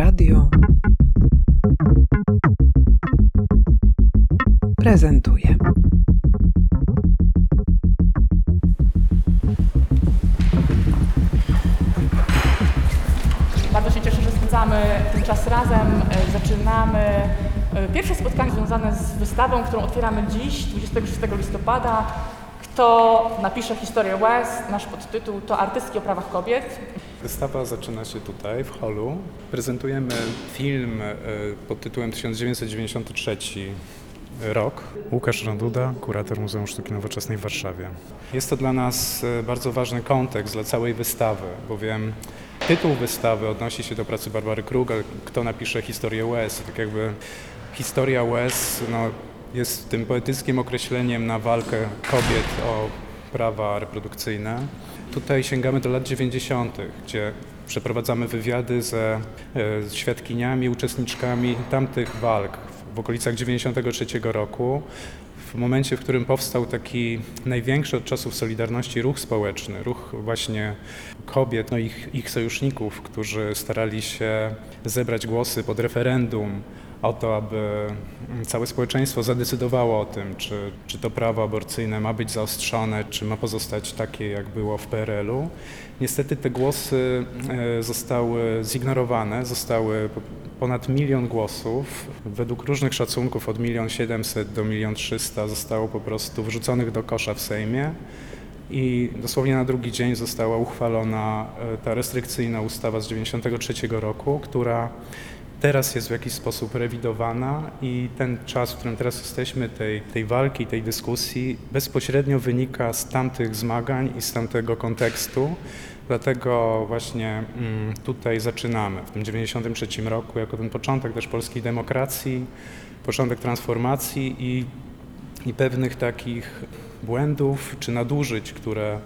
Radio prezentuje. Bardzo się cieszę, że spędzamy ten czas razem. E, Zaczynamy e, pierwsze spotkanie związane z wystawą, którą otwieramy dziś, 26 listopada. Kto napisze historię łez, nasz podtytuł to Artystki o prawach kobiet. Wystawa zaczyna się tutaj, w holu. Prezentujemy film e, pod tytułem 1993 rok. Łukasz Randuda, kurator Muzeum Sztuki Nowoczesnej w Warszawie. Jest to dla nas e, bardzo ważny kontekst dla całej wystawy, bowiem tytuł wystawy odnosi się do pracy Barbary Krugel, kto napisze historię łez. Tak jakby historia łez no, jest tym poetyckim określeniem na walkę kobiet o prawa reprodukcyjne. Tutaj sięgamy do lat 90., gdzie przeprowadzamy wywiady ze e, świadkiniami, uczestniczkami tamtych walk w okolicach 93 roku. W momencie, w którym powstał taki największy od czasów Solidarności ruch społeczny, ruch właśnie kobiet, no ich, ich sojuszników, którzy starali się zebrać głosy pod referendum o to, aby całe społeczeństwo zadecydowało o tym, czy, czy to prawo aborcyjne ma być zaostrzone, czy ma pozostać takie, jak było w PRL-u. Niestety te głosy e, zostały zignorowane, zostały po- ponad milion głosów. Według różnych szacunków od milion siedemset do milion trzysta zostało po prostu wrzuconych do kosza w Sejmie. I dosłownie na drugi dzień została uchwalona e, ta restrykcyjna ustawa z 93 roku, która teraz jest w jakiś sposób rewidowana i ten czas, w którym teraz jesteśmy, tej, tej walki, tej dyskusji, bezpośrednio wynika z tamtych zmagań i z tamtego kontekstu. Dlatego właśnie mm, tutaj zaczynamy w tym 93 roku, jako ten początek też polskiej demokracji, początek transformacji i i pewnych takich błędów czy nadużyć, które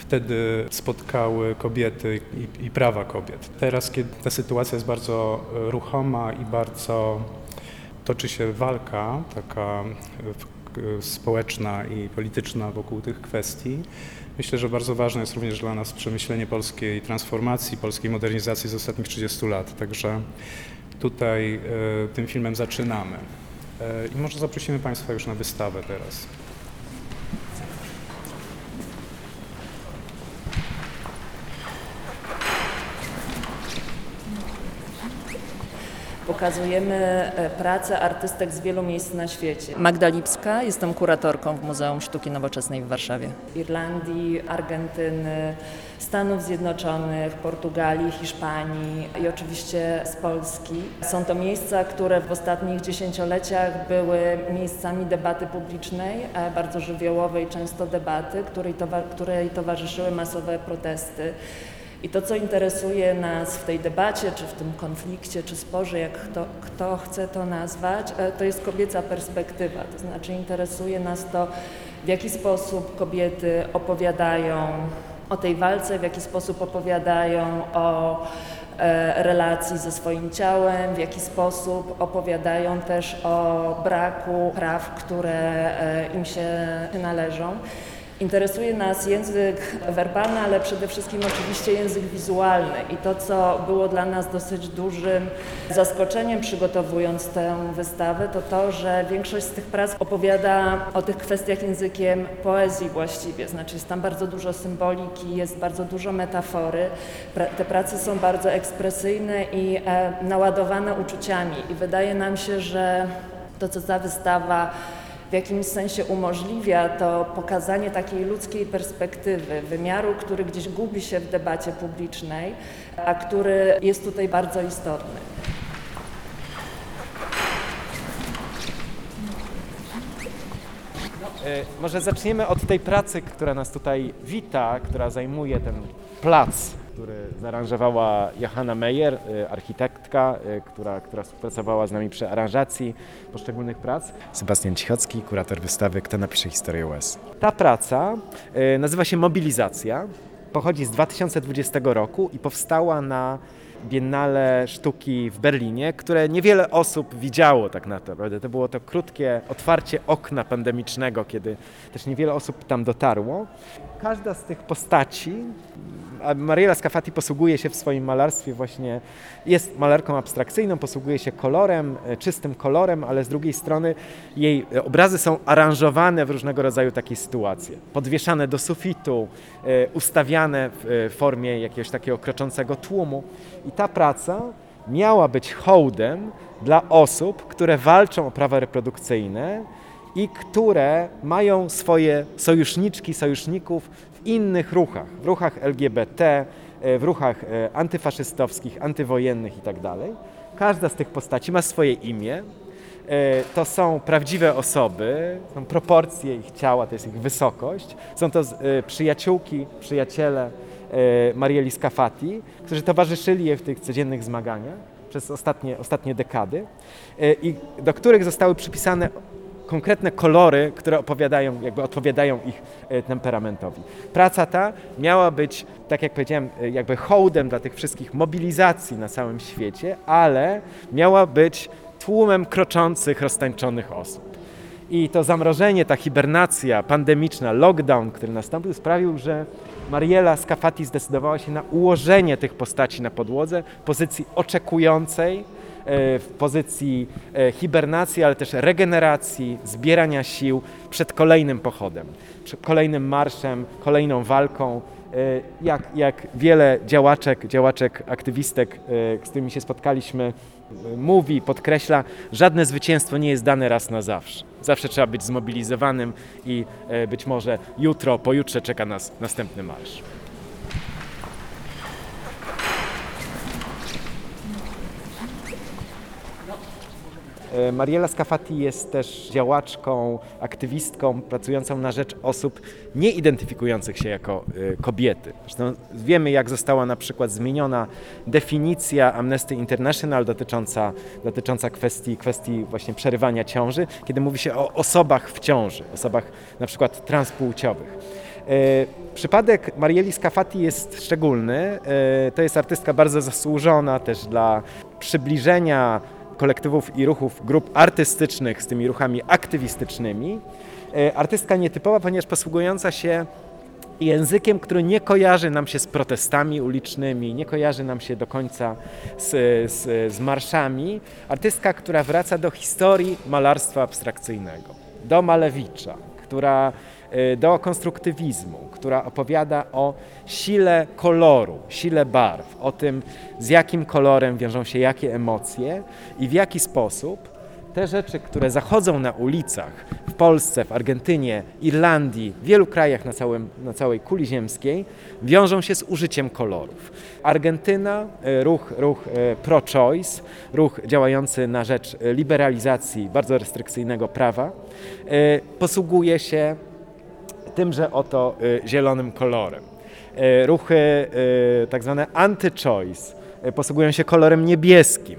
wtedy spotkały kobiety i, i prawa kobiet. Teraz, kiedy ta sytuacja jest bardzo e, ruchoma i bardzo toczy się walka taka e, e, społeczna i polityczna wokół tych kwestii, myślę, że bardzo ważne jest również dla nas przemyślenie polskiej transformacji, polskiej modernizacji z ostatnich 30 lat. Także tutaj tym filmem zaczynamy. I może zaprosimy Państwa już na wystawę teraz. Pokazujemy e, pracę artystek z wielu miejsc na świecie. Magda Lipska, jestem kuratorką w Muzeum Sztuki Nowoczesnej w Warszawie. Irlandii, Argentyny, Stanów Zjednoczonych, Portugalii, Hiszpanii i oczywiście z Polski. Są to miejsca, które w ostatnich dziesięcioleciach były miejscami debaty publicznej, bardzo żywiołowej często debaty, której, towa- której towarzyszyły masowe protesty. I to, co interesuje nas w tej debacie, czy w tym konflikcie, czy sporze, jak kto, kto chce to nazwać, e, to jest kobieca perspektywa. To znaczy interesuje nas to, w jaki sposób kobiety opowiadają o tej walce, w jaki sposób opowiadają o e, relacji ze swoim ciałem, w jaki sposób opowiadają też o braku praw, które e, im się należą. Interesuje nas język werbalny, ale przede wszystkim oczywiście język wizualny. I to, co było dla nas dosyć dużym zaskoczeniem przygotowując tę wystawę, to to, że większość z tych prac opowiada o tych kwestiach językiem poezji właściwie. Znaczy jest tam bardzo dużo symboliki, jest bardzo dużo metafory. Te prace są bardzo ekspresyjne i e, naładowane uczuciami. I wydaje nam się, że to, co ta wystawa w jakimś sensie umożliwia to pokazanie takiej ludzkiej perspektywy, wymiaru, który gdzieś gubi się w debacie publicznej, a który jest tutaj bardzo istotny. E, Może zaczniemy od tej pracy, która nas tutaj wita, która zajmuje ten plac, który zaaranżowała Johanna Meyer, e, architektka, e, która, która współpracowała z nami przy aranżacji poszczególnych prac. Sebastian Cichocki, kurator wystawy Kto napisze historię łez. Ta praca e, nazywa się Mobilizacja. Pochodzi z 2020 roku i powstała na Biennale Sztuki w Berlinie, które niewiele osób widziało tak naprawdę. To było to krótkie otwarcie okna pandemicznego, kiedy też niewiele osób tam dotarło. Każda z tych postaci a Mariela Scafati posługuje się w swoim malarstwie właśnie, jest malarką abstrakcyjną, posługuje się kolorem, e, czystym kolorem, ale z drugiej strony jej obrazy są aranżowane w różnego rodzaju takie sytuacje. Podwieszane do sufitu, e, ustawiane w e, formie jakiegoś takiego kroczącego tłumu. I ta praca miała być hołdem dla osób, które walczą o prawa reprodukcyjne i które mają swoje sojuszniczki, sojuszników w innych ruchach, w ruchach LGBT, e, w ruchach e, antyfaszystowskich, antywojennych itd. Każda z tych postaci ma swoje imię. E, To są prawdziwe osoby, są proporcje ich ciała, to jest ich wysokość. Są to przyjaciółki, przyjaciele Marieli Scafati, którzy towarzyszyli jej w tych codziennych zmaganiach przez ostatnie, ostatnie dekady i do których zostały przypisane konkretne kolory, które opowiadają, jakby odpowiadają ich e, temperamentowi. Praca ta miała być, tak jak powiedziałem, e, jakby hołdem dla tych wszystkich mobilizacji na całym świecie, ale miała być tłumem kroczących, roztańczonych osób. I to zamrożenie, ta hibernacja pandemiczna, lockdown, który nastąpił, sprawił, że Mariela Scafati zdecydowała się na ułożenie tych postaci na podłodze, pozycji oczekującej, w pozycji e, hibernacji, ale też regeneracji, zbierania sił przed kolejnym pochodem, przed kolejnym marszem, kolejną walką. E, Jak, jak wiele działaczek, działaczek, aktywistek, e, z którymi się spotkaliśmy, e, mówi, podkreśla, żadne zwycięstwo nie jest dane raz na zawsze. Zawsze trzeba być zmobilizowanym i e, być może jutro, pojutrze czeka nas następny marsz. Mariela Scafati jest też działaczką, aktywistką pracującą na rzecz osób nie identyfikujących się jako e, kobiety. Zresztą wiemy, jak została na przykład zmieniona definicja Amnesty International dotycząca, dotycząca kwestii, kwestii właśnie przerywania ciąży, kiedy mówi się o osobach w ciąży, osobach na przykład transpłciowych. E, Przypadek Marieli Scafati jest szczególny. E, To jest artystka bardzo zasłużona też dla przybliżenia kolektywów i ruchów, grup artystycznych z tymi ruchami aktywistycznymi. E, Artystka nietypowa, ponieważ posługująca się językiem, który nie kojarzy nam się z protestami ulicznymi, nie kojarzy nam się do końca z, z, z marszami. Artystka, która wraca do historii malarstwa abstrakcyjnego, do Malewicza, która do konstruktywizmu, która opowiada o sile koloru, sile barw, o tym, z jakim kolorem wiążą się jakie emocje i w jaki sposób te rzeczy, które zachodzą na ulicach w Polsce, w Argentynie, Irlandii, w wielu krajach na, całym, na całej kuli ziemskiej, wiążą się z użyciem kolorów. Argentyna, e, ruch, ruch e, pro-choice, ruch działający na rzecz liberalizacji bardzo restrykcyjnego prawa, posługuje się tymże oto y, zielonym kolorem. Y, Ruchy y, tak zwane anty-choice y, posługują się kolorem niebieskim.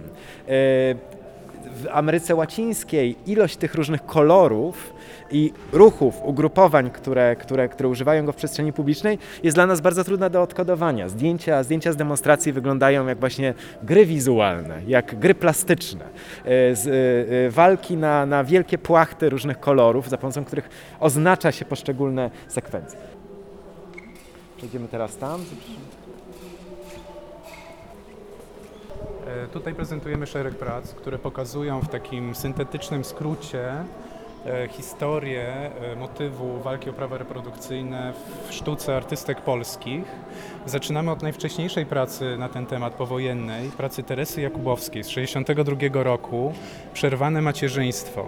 W Ameryce Łacińskiej ilość tych różnych kolorów i ruchów, ugrupowań, które, które, które używają go w przestrzeni publicznej, jest dla nas bardzo trudna do odkodowania. Zdjęcia, zdjęcia z demonstracji wyglądają jak właśnie gry wizualne, jak gry plastyczne, y, z, y, y, walki na, na wielkie płachty różnych kolorów, za pomocą których oznacza się poszczególne sekwencje. Przejdziemy teraz tam. E, Tutaj prezentujemy szereg prac, które pokazują w takim syntetycznym skrócie e, historię e, motywu walki o prawa reprodukcyjne w sztuce artystek polskich. Zaczynamy od najwcześniejszej pracy na ten temat powojennej, pracy Teresy Jakubowskiej z 1962 roku, Przerwane macierzyństwo.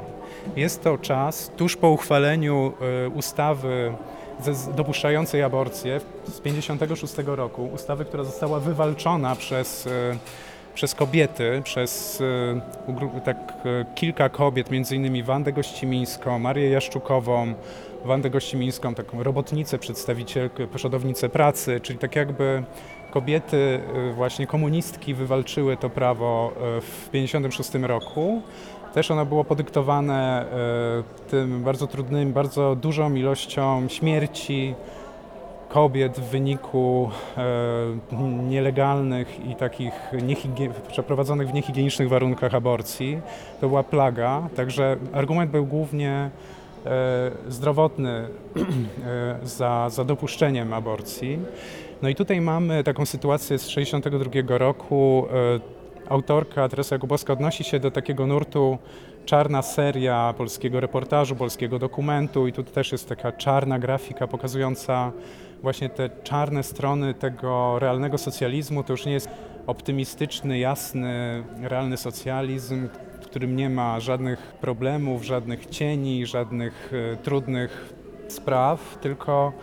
Jest to czas tuż po uchwaleniu e, ustawy dopuszczającej aborcję z 1956 roku, ustawy, która została wywalczona przez, e, przez kobiety, przez ugru- tak, e, kilka kobiet, między innymi Wandę Gościmińską, Marię Jaszczukową, Wandę Gościmińską, taką robotnicę, przedstawicielkę, przodownicę pracy, czyli tak jakby kobiety, e, właśnie komunistki wywalczyły to prawo w 1956 roku. Też ono było podyktowane tym bardzo trudnym, bardzo dużą ilością śmierci kobiet w wyniku e, nielegalnych i takich przeprowadzonych w niehigienicznych warunkach aborcji. To była plaga, także argument był głównie e, zdrowotny e, za, za dopuszczeniem aborcji. No i tutaj mamy taką sytuację z 62 roku. Autorka Teresa Jakubowska odnosi się do takiego nurtu czarna seria polskiego reportażu, polskiego dokumentu i tu też jest taka czarna grafika pokazująca właśnie te czarne strony tego realnego socjalizmu. To już nie jest optymistyczny, jasny, realny socjalizm, w którym nie ma żadnych problemów, żadnych cieni, żadnych e, trudnych spraw, tylko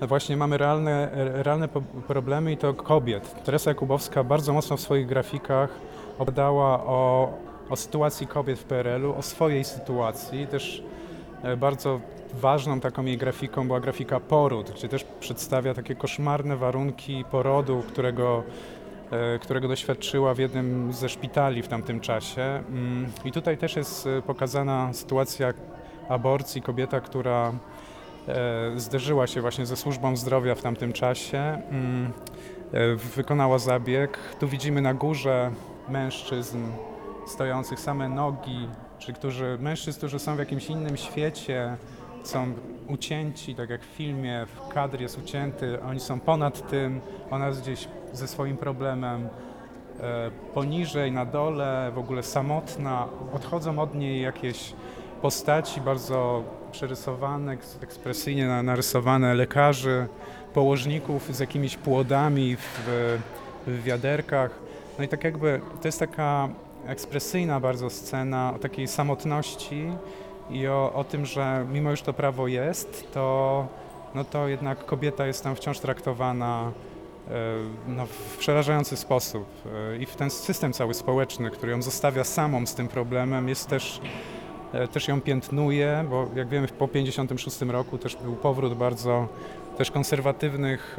właśnie mamy realne, realne po- problemy i to kobiet. Teresa Jakubowska bardzo mocno w swoich grafikach opowiadała o, o sytuacji kobiet w PRL-u, o swojej sytuacji. Też e, bardzo ważną taką jej grafiką była grafika poród, gdzie też przedstawia takie koszmarne warunki porodu, którego, e, którego doświadczyła w jednym ze szpitali w tamtym czasie. Mm, I tutaj też jest e, pokazana sytuacja aborcji, kobieta, która e, zderzyła się właśnie ze służbą zdrowia w tamtym czasie, mm, wykonała zabieg. Tu widzimy na górze mężczyzn stojących same nogi, czyli którzy, mężczyzn, którzy są w jakimś innym świecie, są ucięci, tak jak w filmie, w kadr jest ucięty, oni są ponad tym, ona jest gdzieś ze swoim problemem, e, poniżej, na dole, w ogóle samotna, odchodzą od niej jakieś postaci bardzo przerysowane, eks- ekspresyjnie na- narysowane lekarzy, położników z jakimiś płodami w, w wiaderkach. No i tak jakby to jest taka ekspresyjna bardzo scena o takiej samotności i o, o tym, że mimo już to prawo jest, to, no to jednak kobieta jest tam wciąż traktowana e, no, w przerażający sposób. E, I ten system cały społeczny, który ją zostawia samą z tym problemem, jest też, e, też ją piętnuje, bo jak wiemy po 1956 roku też był powrót bardzo też konserwatywnych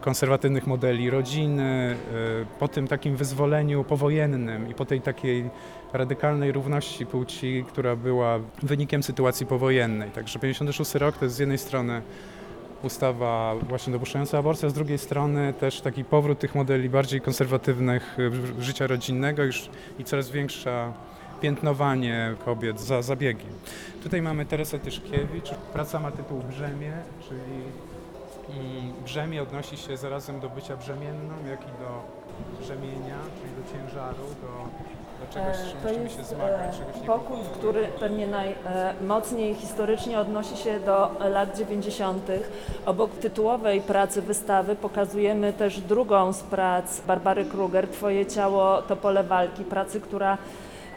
konserwatywnych modeli rodziny, e, po tym takim wyzwoleniu powojennym i po tej takiej radykalnej równości płci, która była wynikiem sytuacji powojennej. Także 56 rok to jest z jednej strony ustawa właśnie dopuszczająca aborcję, a z drugiej strony też taki powrót tych modeli bardziej konserwatywnych e, życia rodzinnego już i coraz większa piętnowanie kobiet za zabiegi. Tutaj mamy Teresę Tyszkiewicz. Praca ma tytuł Brzemię, czyli brzemię odnosi się zarazem do bycia brzemienną, jak i do brzemienia, czyli do ciężaru, do, do czegoś, z czym E, To musimy się jest zmagać, e, czegoś pokój, który pewnie najmocniej historycznie odnosi się do lat 90. Obok tytułowej pracy wystawy pokazujemy też drugą z prac Barbary Kruger, Twoje ciało to pole walki, pracy, która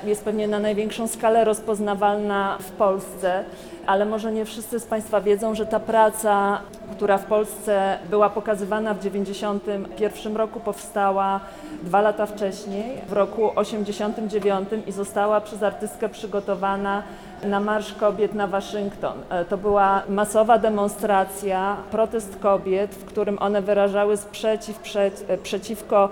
jest pewnie na największą skalę rozpoznawalna w Polsce, ale może nie wszyscy z Państwa wiedzą, że ta praca, która w Polsce była pokazywana w 1991 roku, powstała dwa lata wcześniej, w roku 89 i została przez artystkę przygotowana na Marsz Kobiet na Waszyngton. E, To była masowa demonstracja, protest kobiet, w którym one wyrażały sprzeciw e, przeciwko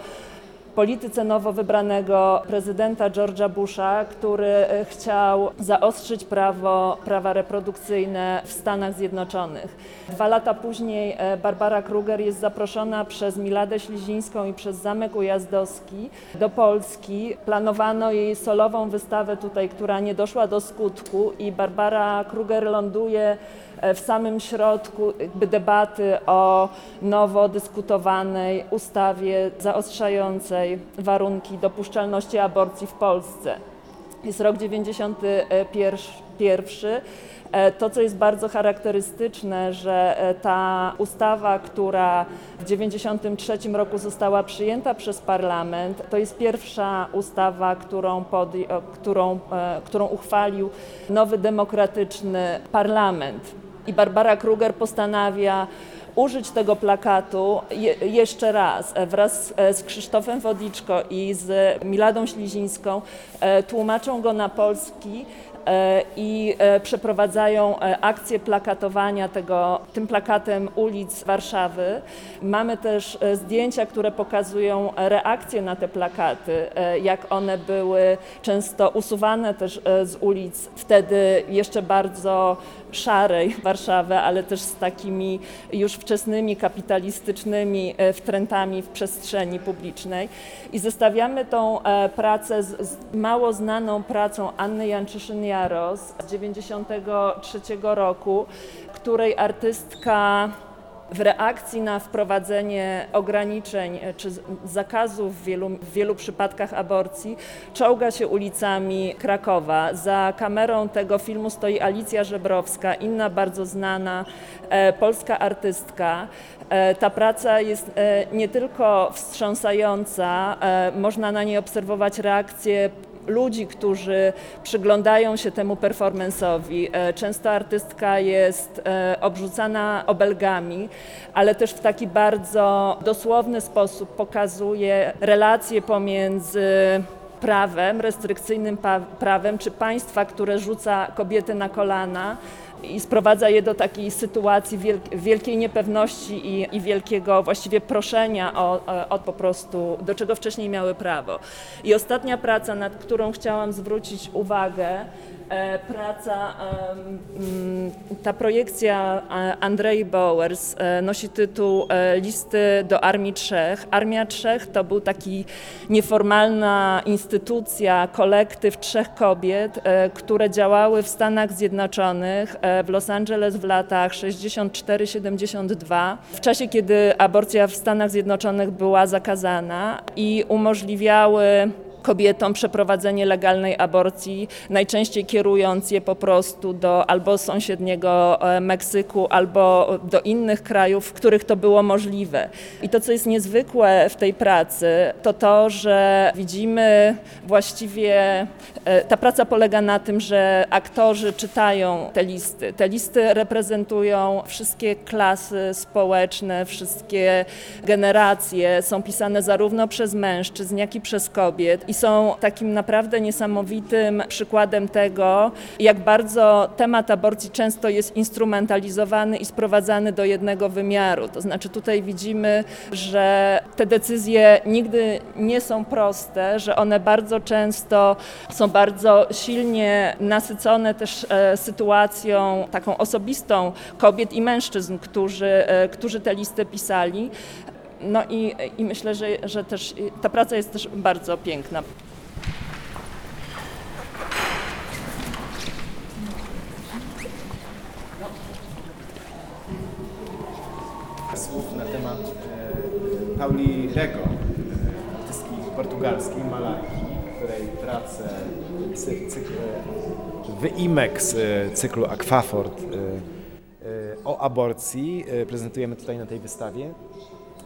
polityce nowo wybranego prezydenta George'a Busha, który e, chciał zaostrzyć prawo, prawa reprodukcyjne w Stanach Zjednoczonych. Dwa lata później e, Barbara Kruger jest zaproszona przez Miladę Ślizińską i przez Zamek Ujazdowski do Polski. Planowano jej solową wystawę tutaj, która nie doszła do skutku i Barbara Kruger ląduje e, w samym środku debaty o nowo dyskutowanej ustawie zaostrzającej warunki dopuszczalności aborcji w Polsce. Jest rok 91. E, To, co jest bardzo charakterystyczne, że e, ta ustawa, która w 93 roku została przyjęta przez parlament, to jest pierwsza ustawa, którą, o, którą, e, którą uchwalił nowy demokratyczny parlament. I Barbara Kruger postanawia użyć tego plakatu je, jeszcze raz e, wraz e, z Krzysztofem Wodiczko i z Miladą Ślizińską. E, Tłumaczą go na polski i przeprowadzają akcję plakatowania tego, tym plakatem ulic Warszawy. Mamy też zdjęcia, które pokazują reakcje na te plakaty, jak one były często usuwane też z ulic, wtedy jeszcze bardzo szarej Warszawy, ale też z takimi już wczesnymi kapitalistycznymi e, wtrętami w przestrzeni publicznej. I zestawiamy tą e, pracę z, z mało znaną pracą Anny Janczyszyn-Jaros z 1993 roku, której artystka w reakcji na wprowadzenie ograniczeń e, czy zakazów w wielu, w wielu przypadkach aborcji czołga się ulicami Krakowa. Za kamerą tego filmu stoi Alicja Żebrowska, inna bardzo znana e, polska artystka. E, Ta praca jest e, nie tylko wstrząsająca, e, można na niej obserwować reakcje ludzi, którzy przyglądają się temu performance'owi. E, Często artystka jest e, obrzucana obelgami, ale też w taki bardzo dosłowny sposób pokazuje relacje pomiędzy prawem, restrykcyjnym prawem, czy państwa, które rzuca kobiety na kolana i sprowadza je do takiej sytuacji wielk- wielkiej niepewności i, i wielkiego właściwie proszenia o, o, po prostu, do czego wcześniej miały prawo. I ostatnia praca, nad którą chciałam zwrócić uwagę, praca, em, mm, ta projekcja e, Andrei Bowers e, nosi tytuł e, Listy do Armii Trzech. Armia Trzech to był taki nieformalna instytucja, kolektyw trzech kobiet, e, które działały w Stanach Zjednoczonych, e, w Los Angeles w latach 64-72, w czasie kiedy aborcja w Stanach Zjednoczonych była zakazana i umożliwiały kobietom przeprowadzenie legalnej aborcji, najczęściej kierując je po prostu do albo sąsiedniego e, Meksyku, albo do innych krajów, w których to było możliwe. I to, co jest niezwykłe w tej pracy, to to, że widzimy właściwie, e, ta praca polega na tym, że aktorzy czytają te listy. Te listy reprezentują wszystkie klasy społeczne, wszystkie generacje, są pisane zarówno przez mężczyzn, jak i przez kobiet i są takim naprawdę niesamowitym przykładem tego, jak bardzo temat aborcji często jest instrumentalizowany i sprowadzany do jednego wymiaru. To znaczy tutaj widzimy, że te decyzje nigdy nie są proste, że one bardzo często są bardzo silnie nasycone też e, sytuacją taką osobistą kobiet i mężczyzn, którzy, e, którzy te listy pisali. No i, i myślę, że, że też ta praca jest też bardzo piękna. Słów na temat e, Pauli Rego, e, artystki portugalskiej, malarki, której pracę, cy, cykl, wyimek z e, cyklu Aquafort e, e, o aborcji e, prezentujemy tutaj na tej wystawie.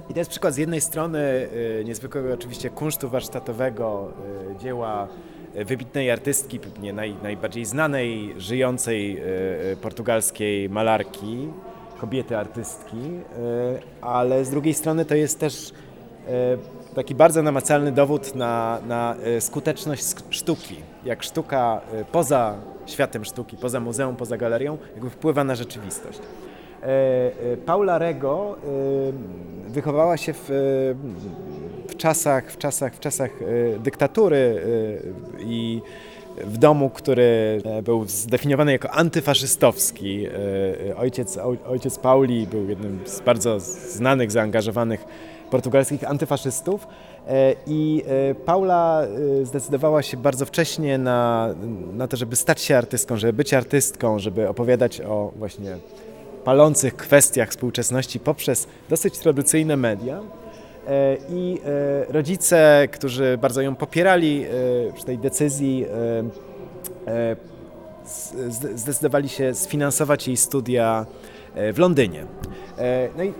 I to jest przykład z jednej strony e, niezwykłego oczywiście kunsztu warsztatowego, e, dzieła e, wybitnej artystki, pewnie naj, najbardziej znanej, żyjącej portugalskiej malarki, kobiety artystki, ale z drugiej strony to jest też taki bardzo namacalny dowód na, na skuteczność sk- sztuki. Jak sztuka poza światem sztuki, poza muzeum, poza galerią, jakby wpływa na rzeczywistość. E, e, Paula Rego e, wychowała się w, w czasach, w czasach, w czasach dyktatury i w domu, który był zdefiniowany jako antyfaszystowski. Ojciec, oj- ojciec Pauli był jednym z bardzo znanych, zaangażowanych portugalskich antyfaszystów. I Paula zdecydowała się bardzo wcześnie na, na to, żeby stać się artystką, żeby być artystką, żeby opowiadać o właśnie palących kwestiach współczesności poprzez dosyć tradycyjne media. E, I e, rodzice, którzy bardzo ją popierali e, przy tej decyzji, zdecydowali się sfinansować jej studia w Londynie. No i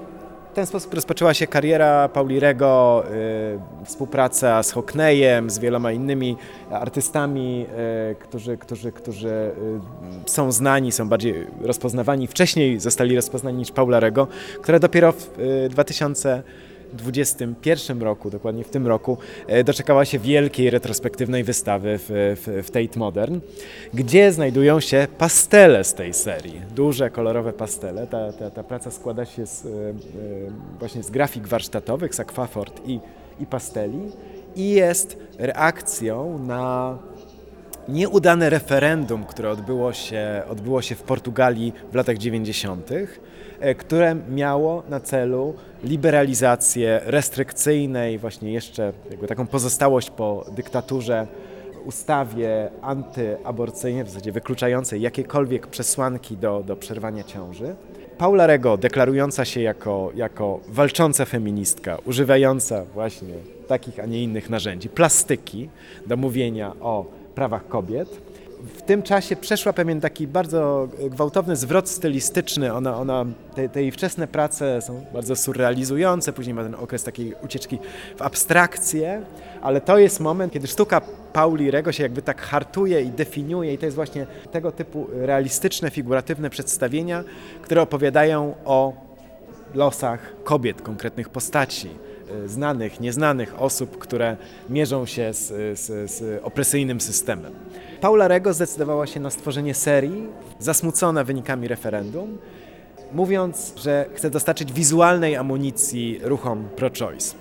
ten sposób rozpoczęła się kariera Pauli Rego, e, współpraca z Hockneyem, z wieloma innymi artystami, e, którzy, którzy, którzy e, są znani, są bardziej rozpoznawani. Wcześniej zostali rozpoznani niż Paula Rego, która dopiero w e, 2021 roku, dokładnie w tym roku, e, doczekała się wielkiej retrospektywnej wystawy w, w, w Tate Modern, gdzie znajdują się pastele z tej serii. Duże, kolorowe pastele. Ta, ta, ta praca składa się z, e, e, właśnie z grafik warsztatowych, z aquafort i, i pasteli i jest reakcją na nieudane referendum, które odbyło się, odbyło się w Portugalii w latach 90., e, które miało na celu liberalizację restrykcyjnej, właśnie jeszcze jakby taką pozostałość po dyktaturze, ustawie antyaborcyjnej, w zasadzie wykluczającej jakiekolwiek przesłanki do, do przerwania ciąży. Paula Rego, deklarująca się jako, jako walcząca feministka, używająca właśnie takich, a nie innych narzędzi, plastyki do mówienia o prawach kobiet, w tym czasie przeszła pewien taki bardzo gwałtowny zwrot stylistyczny. Ona, ona, te, te jej wczesne prace są bardzo surrealizujące, później ma ten okres takiej ucieczki w abstrakcję, ale to jest moment, kiedy sztuka Pauli Rego się jakby tak hartuje i definiuje i to jest właśnie tego typu realistyczne, figuratywne przedstawienia, które opowiadają o losach kobiet, konkretnych postaci, znanych, nieznanych osób, które mierzą się z, z, z opresyjnym systemem. Paula Rego zdecydowała się na stworzenie serii, zasmucona wynikami referendum, mówiąc, że chce dostarczyć wizualnej amunicji ruchom pro-choice.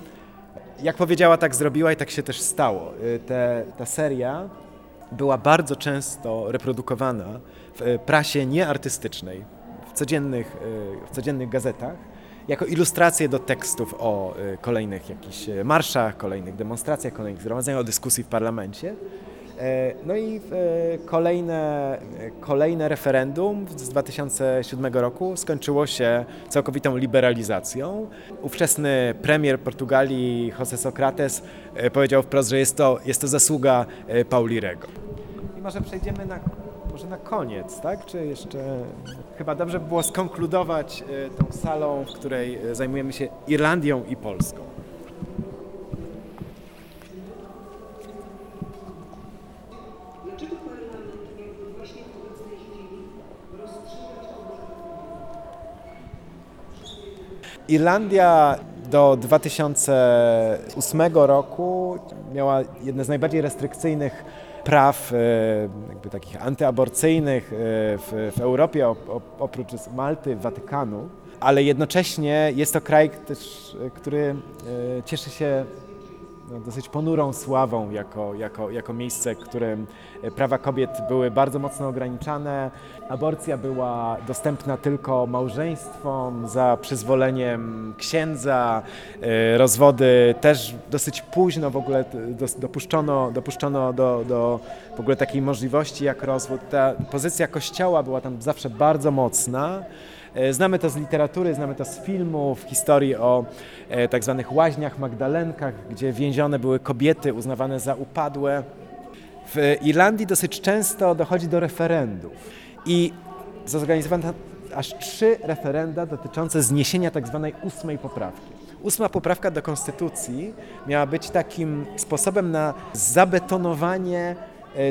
Jak powiedziała, tak zrobiła i tak się też stało. Y, Te, ta seria była bardzo często reprodukowana w y, prasie nieartystycznej, w codziennych, w codziennych gazetach, jako ilustracje do tekstów o y, kolejnych jakichś y, marszach, kolejnych demonstracjach, kolejnych zgromadzeniach, o dyskusji w parlamencie. E, No i e, kolejne, e, kolejne referendum z 2007 roku skończyło się całkowitą liberalizacją. Ówczesny premier Portugalii José Socrates powiedział wprost, że jest to, jest to zasługa e, Pauli Rego. I może przejdziemy na, może na koniec, tak? Czy jeszcze chyba dobrze by było skonkludować e, tą salą, w której e, zajmujemy się Irlandią i Polską. Irlandia do 2008 roku miała jedne z najbardziej restrykcyjnych praw, e, jakby takich antyaborcyjnych e, w, w Europie, op- op- oprócz Malty, Watykanu, ale jednocześnie jest to kraj e, który cieszy się no, dosyć ponurą sławą jako, jako, jako miejsce, w którym e, prawa kobiet były bardzo mocno ograniczane. Aborcja była dostępna tylko małżeństwom za przyzwoleniem księdza. E, Rozwody też dosyć późno w ogóle dos- dopuszczono, dopuszczono do, do w ogóle takiej możliwości jak rozwód. Ta pozycja kościoła była tam zawsze bardzo mocna. E, Znamy to z literatury, znamy to z filmów, historii o e, tak zwanych łaźniach, Magdalenkach, gdzie więzione były kobiety uznawane za upadłe. W Irlandii dosyć często dochodzi do referendów i zorganizowano aż trzy referenda dotyczące zniesienia tak zwanej ósmej poprawki. Ósma poprawka do konstytucji miała być takim sposobem na zabetonowanie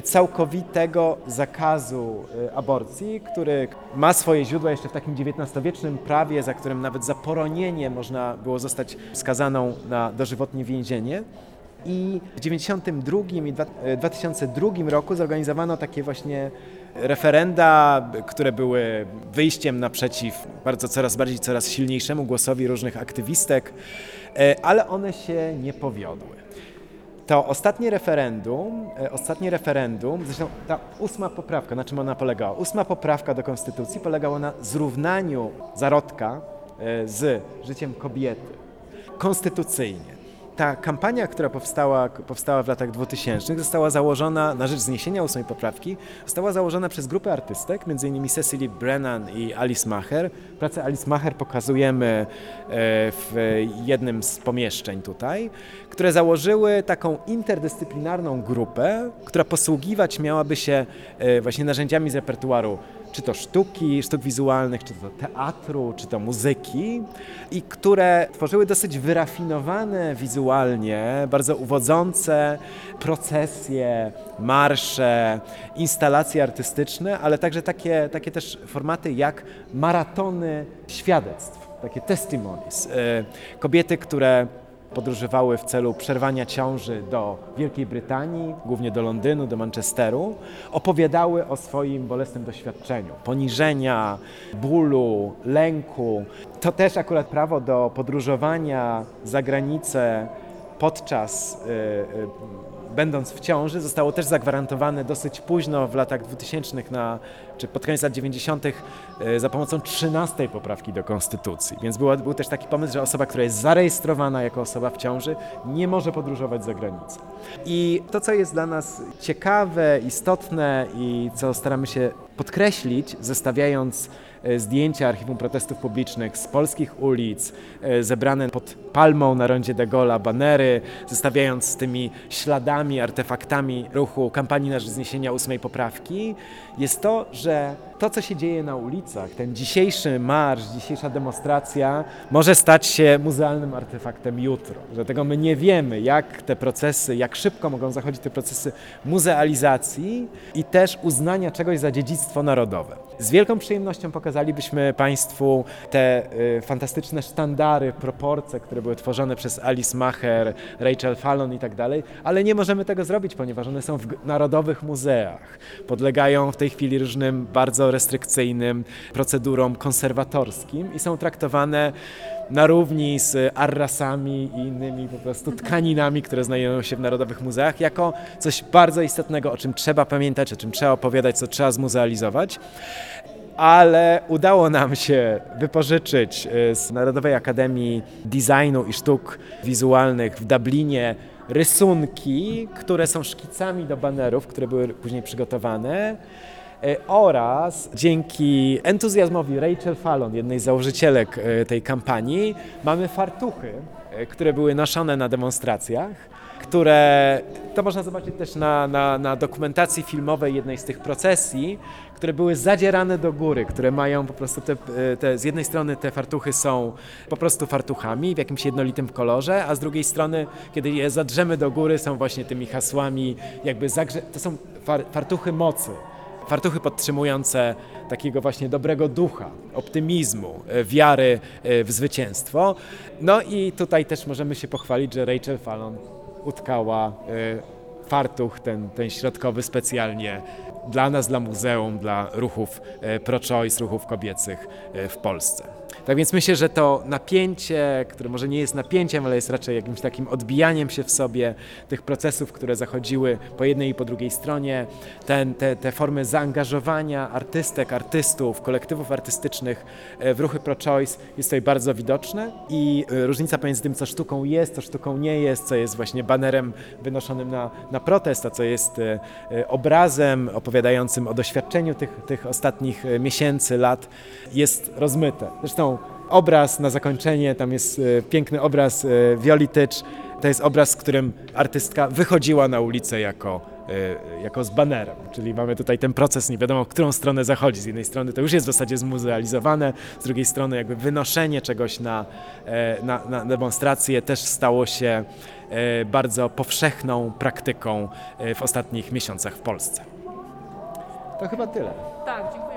całkowitego zakazu e, aborcji, który ma swoje źródła jeszcze w takim XIX-wiecznym prawie, za którym nawet za poronienie można było zostać skazaną na dożywotnie więzienie. I w 92 i dwa- e, 2002 roku zorganizowano takie właśnie referenda, które były wyjściem naprzeciw bardzo coraz bardziej, coraz silniejszemu głosowi różnych aktywistek, e, ale one się nie powiodły. To ostatnie referendum, e, ostatnie referendum, zresztą ta ósma poprawka, na czym ona polegała? Ósma poprawka do konstytucji polegała na zrównaniu zarodka e, z życiem kobiety konstytucyjnie. Ta kampania, która powstała, powstała w latach 2000, została założona na rzecz zniesienia ósmej poprawki, została założona przez grupę artystek, m.in. Cecily Brennan i Alice Maher. Pracę Alice Maher pokazujemy e, w jednym z pomieszczeń tutaj, które założyły taką interdyscyplinarną grupę, która posługiwać miałaby się e, właśnie narzędziami z repertuaru czy to sztuki, sztuk wizualnych, czy to teatru, czy to muzyki, i które tworzyły dosyć wyrafinowane wizualnie, bardzo uwodzące procesje, marsze, instalacje artystyczne, ale także takie, takie też formaty jak maratony świadectw, takie testimonies. E, Kobiety, które podróżowały w celu przerwania ciąży do Wielkiej Brytanii, głównie do Londynu, do Manchesteru, opowiadały o swoim bolesnym doświadczeniu, poniżenia, bólu, lęku. To też akurat prawo do podróżowania za granicę podczas y, y, będąc w ciąży, zostało też zagwarantowane dosyć późno w latach 2000 na, czy pod koniec lat 90. e, za pomocą 13 poprawki do Konstytucji. Więc była, był też taki pomysł, że osoba, która jest zarejestrowana jako osoba w ciąży, nie może podróżować za granicę. I to, co jest dla nas ciekawe, istotne i co staramy się podkreślić, zestawiając e, zdjęcia archiwum protestów publicznych z polskich ulic, e, zebrane pod palmą na rondzie de Gaulle'a, banery, zestawiając z tymi śladami, artefaktami ruchu kampanii na rzecz zniesienia ósmej poprawki, jest to, że to, co się dzieje na ulicach, ten dzisiejszy marsz, dzisiejsza demonstracja może stać się muzealnym artefaktem jutro. Że tego my nie wiemy, jak te procesy, jak szybko mogą zachodzić te procesy muzealizacji i też uznania czegoś za dziedzictwo narodowe. Z wielką przyjemnością pokazalibyśmy Państwu te y, fantastyczne sztandary, proporcje, które były tworzone przez Alice Macher, Rachel Fallon i tak dalej, ale nie możemy tego zrobić, ponieważ one są w narodowych muzeach. Podlegają w tej chwili różnym bardzo restrykcyjnym procedurom konserwatorskim i są traktowane na równi z arrasami i innymi po prostu tkaninami, które znajdują się w narodowych muzeach, jako coś bardzo istotnego, o czym trzeba pamiętać, o czym trzeba opowiadać, co trzeba zmuzealizować ale udało nam się wypożyczyć y, z Narodowej Akademii Designu i Sztuk Wizualnych w Dublinie rysunki, które są szkicami do banerów, które były później przygotowane. Y, Oraz dzięki entuzjazmowi Rachel Fallon, jednej z założycielek y, tej kampanii, mamy fartuchy, y, które były noszone na demonstracjach które to można zobaczyć też na, na, na dokumentacji filmowej jednej z tych procesji, które były zadzierane do góry, które mają po prostu te, te, z jednej strony te fartuchy są po prostu fartuchami w jakimś jednolitym kolorze, a z drugiej strony, kiedy je zadrzemy do góry, są właśnie tymi hasłami, jakby zagrze... to są far, fartuchy mocy. Fartuchy podtrzymujące takiego właśnie dobrego ducha, optymizmu, e, wiary e, w zwycięstwo. No i tutaj też możemy się pochwalić, że Rachel Fallon utkała e, fartuch, ten, ten środkowy specjalnie dla nas, dla muzeum, dla ruchów pro-choice, ruchów kobiecych w Polsce. Tak więc myślę, że to napięcie, które może nie jest napięciem, ale jest raczej jakimś takim odbijaniem się w sobie tych procesów, które zachodziły po jednej i po drugiej stronie, ten, te, te formy zaangażowania artystek, artystów, kolektywów artystycznych e, w ruchy pro-choice jest tutaj bardzo widoczne i e, różnica pomiędzy tym, co sztuką jest, co sztuką nie jest, co jest właśnie banerem wynoszonym na, na protest, a co jest e, obrazem opowiadającym o doświadczeniu tych, tych ostatnich miesięcy, lat, jest rozmyte. Zresztą obraz na zakończenie, tam jest e, piękny obraz e, Violi Tycz, to jest obraz, z którym artystka wychodziła na ulicę jako, e, jako z banerem, czyli mamy tutaj ten proces, nie wiadomo, w którą stronę zachodzi. Z jednej strony to już jest w zasadzie zmuzealizowane, z drugiej strony jakby wynoszenie czegoś na, e, na, na demonstrację też stało się e, bardzo powszechną praktyką e, w ostatnich miesiącach w Polsce. To chyba tyle. Tak, dziękuję